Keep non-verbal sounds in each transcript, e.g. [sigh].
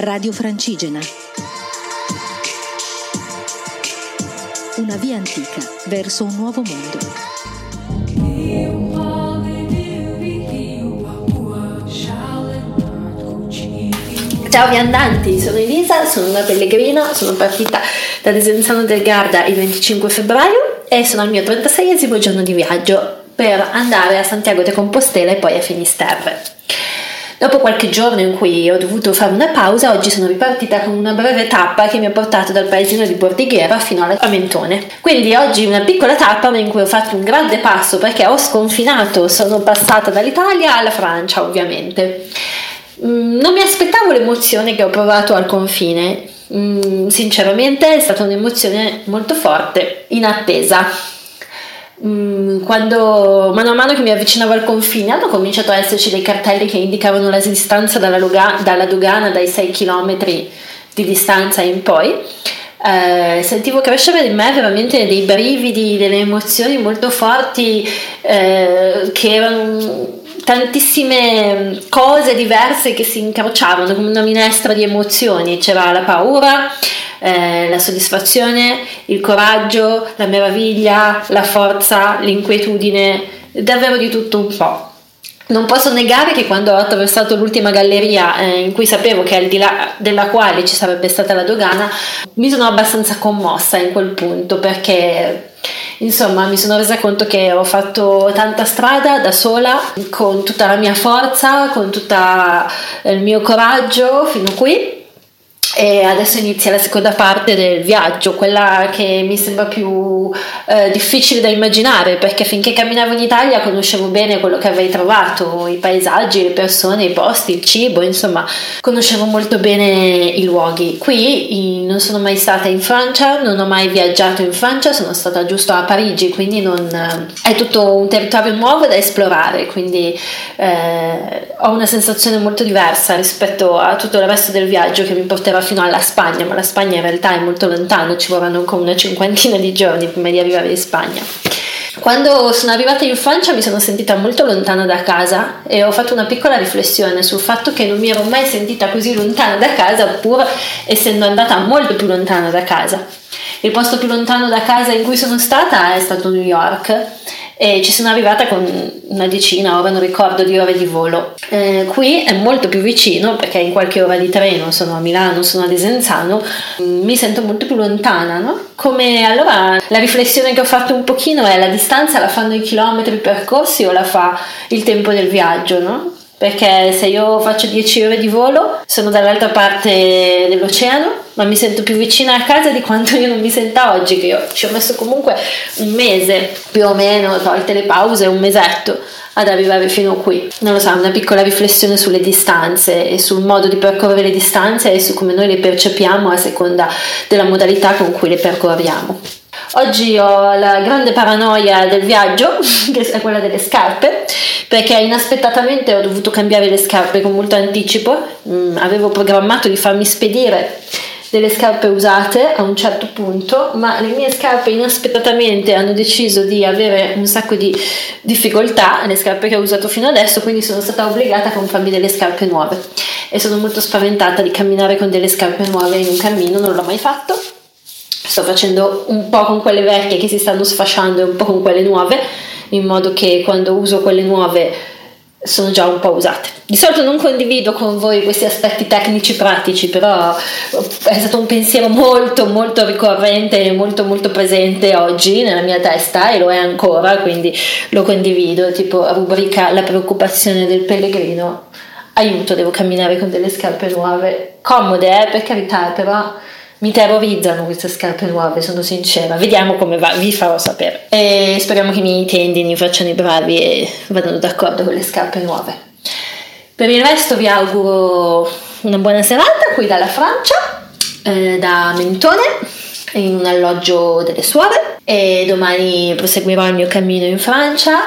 Radio Francigena. Una via antica verso un nuovo mondo. Ciao viandanti, sono Elisa, sono una pellegrina, sono partita da Desenzano del Garda il 25 febbraio e sono al mio 36esimo giorno di viaggio per andare a Santiago de Compostela e poi a Finisterre. Dopo qualche giorno in cui ho dovuto fare una pausa, oggi sono ripartita con una breve tappa che mi ha portato dal paesino di Bordighera fino a Mentone. Quindi oggi una piccola tappa in cui ho fatto un grande passo perché ho sconfinato, sono passata dall'Italia alla Francia ovviamente. Mm, non mi aspettavo l'emozione che ho provato al confine, mm, sinceramente è stata un'emozione molto forte, in attesa. Mm, quando mano a mano che mi avvicinavo al confine hanno cominciato ad esserci dei cartelli che indicavano la distanza dalla, Luga- dalla dogana dai 6 km di distanza in poi. Eh, sentivo crescere in me veramente dei brividi, delle emozioni molto forti eh, che erano tantissime cose diverse che si incrociavano come una minestra di emozioni. C'era la paura, eh, la soddisfazione, il coraggio, la meraviglia, la forza, l'inquietudine, davvero di tutto un po'. Non posso negare che quando ho attraversato l'ultima galleria eh, in cui sapevo che al di là della quale ci sarebbe stata la dogana, mi sono abbastanza commossa in quel punto perché insomma mi sono resa conto che ho fatto tanta strada da sola con tutta la mia forza, con tutto il mio coraggio fino qui e adesso inizia la seconda parte del viaggio, quella che mi sembra più eh, difficile da immaginare, perché finché camminavo in Italia conoscevo bene quello che avrei trovato, i paesaggi, le persone, i posti, il cibo, insomma, conoscevo molto bene i luoghi. Qui non sono mai stata in Francia, non ho mai viaggiato in Francia, sono stata giusto a Parigi, quindi non, è tutto un territorio nuovo da esplorare, quindi eh, ho una sensazione molto diversa rispetto a tutto il resto del viaggio che mi porterà fino alla Spagna, ma la Spagna in realtà è molto lontano, ci vorranno ancora una cinquantina di giorni prima di arrivare in Spagna. Quando sono arrivata in Francia mi sono sentita molto lontana da casa e ho fatto una piccola riflessione sul fatto che non mi ero mai sentita così lontana da casa pur essendo andata molto più lontana da casa. Il posto più lontano da casa in cui sono stata è stato New York e ci sono arrivata con una decina, ora non ricordo, di ore di volo. Eh, qui è molto più vicino perché in qualche ora di treno sono a Milano, sono a Desenzano, mi sento molto più lontana, no? Come allora la riflessione che ho fatto un pochino è la distanza la fanno i chilometri percorsi o la fa il tempo del viaggio, no? perché se io faccio 10 ore di volo sono dall'altra parte dell'oceano ma mi sento più vicina a casa di quanto io non mi senta oggi che io ci ho messo comunque un mese più o meno tolte le pause un mesetto ad arrivare fino qui non lo so una piccola riflessione sulle distanze e sul modo di percorrere le distanze e su come noi le percepiamo a seconda della modalità con cui le percorriamo Oggi ho la grande paranoia del viaggio, [laughs] che è quella delle scarpe, perché inaspettatamente ho dovuto cambiare le scarpe con molto anticipo. Mm, avevo programmato di farmi spedire delle scarpe usate a un certo punto, ma le mie scarpe inaspettatamente hanno deciso di avere un sacco di difficoltà, le scarpe che ho usato fino adesso, quindi sono stata obbligata a comprarmi delle scarpe nuove e sono molto spaventata di camminare con delle scarpe nuove in un cammino, non l'ho mai fatto sto facendo un po' con quelle vecchie che si stanno sfasciando e un po' con quelle nuove, in modo che quando uso quelle nuove sono già un po' usate. Di solito non condivido con voi questi aspetti tecnici pratici, però è stato un pensiero molto molto ricorrente e molto molto presente oggi nella mia testa e lo è ancora, quindi lo condivido, tipo rubrica la preoccupazione del pellegrino. Aiuto, devo camminare con delle scarpe nuove, comode, eh, per carità, però mi terrorizzano queste scarpe nuove, sono sincera. Vediamo come va, vi farò sapere. E speriamo che i miei tendini facciano i bravi e vadano d'accordo con le scarpe nuove. Per il resto vi auguro una buona serata qui dalla Francia, eh, da Mentone, in un alloggio delle suore e domani proseguirò il mio cammino in Francia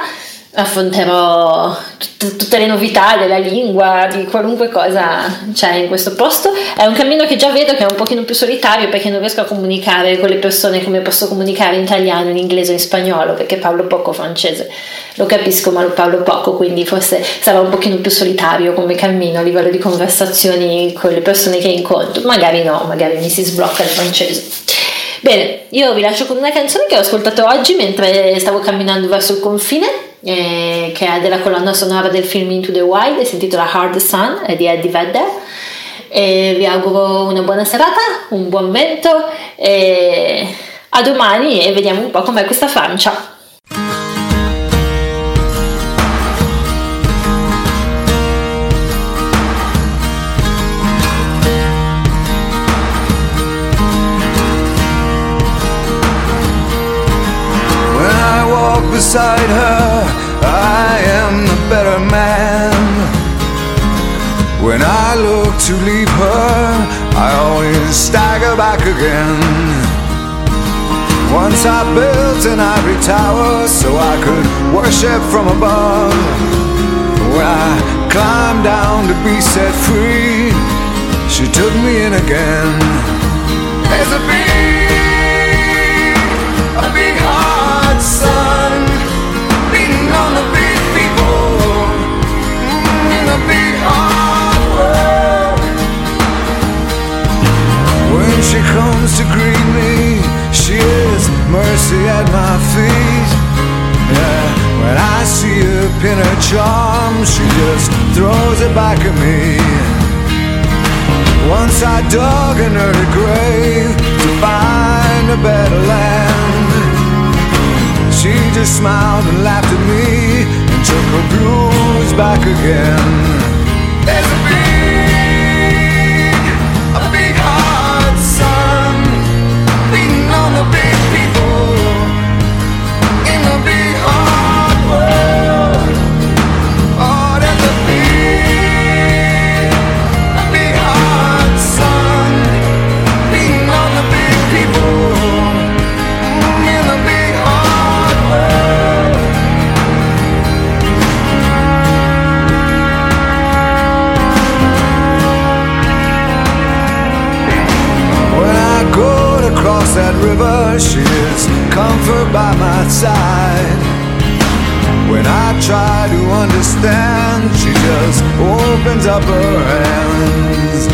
affronterò t- tutte le novità della lingua, di qualunque cosa c'è in questo posto. È un cammino che già vedo che è un pochino più solitario perché non riesco a comunicare con le persone come posso comunicare in italiano, in inglese o in spagnolo perché parlo poco francese. Lo capisco ma lo parlo poco, quindi forse sarà un pochino più solitario come cammino a livello di conversazioni con le persone che incontro. Magari no, magari mi si sblocca il francese. Bene, io vi lascio con una canzone che ho ascoltato oggi mentre stavo camminando verso il confine, eh, che è della colonna sonora del film Into the Wild, si intitola Hard Sun, è di Eddie Vedder. E vi auguro una buona serata, un buon vento e a domani e vediamo un po' com'è questa Francia. beside her, to leave her, I always stagger back again. Once I built an ivory tower so I could worship from above. When I climbed down to be set free, she took me in again. Pin her charm, she just throws it back at me. Once I dug in her grave to find a better land. She just smiled and laughed at me and took her blues back again. Try to understand, she just opens up her hands.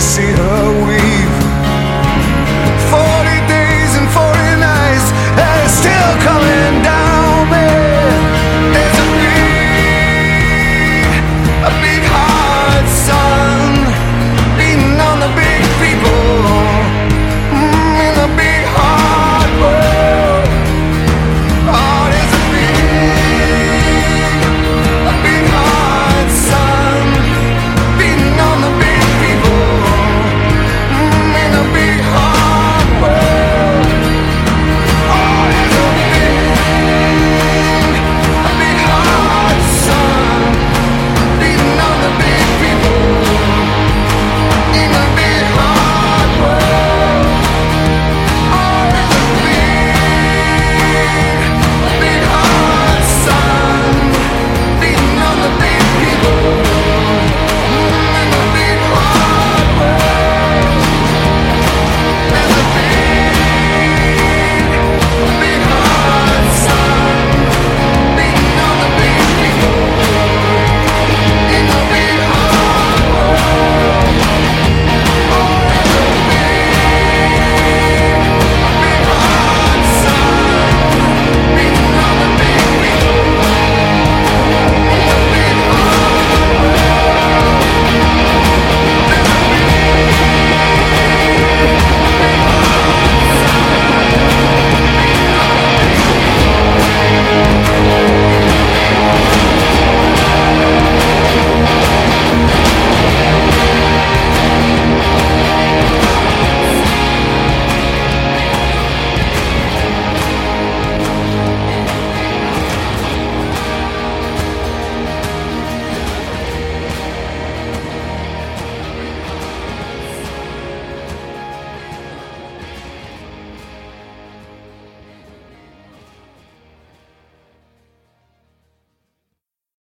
See her.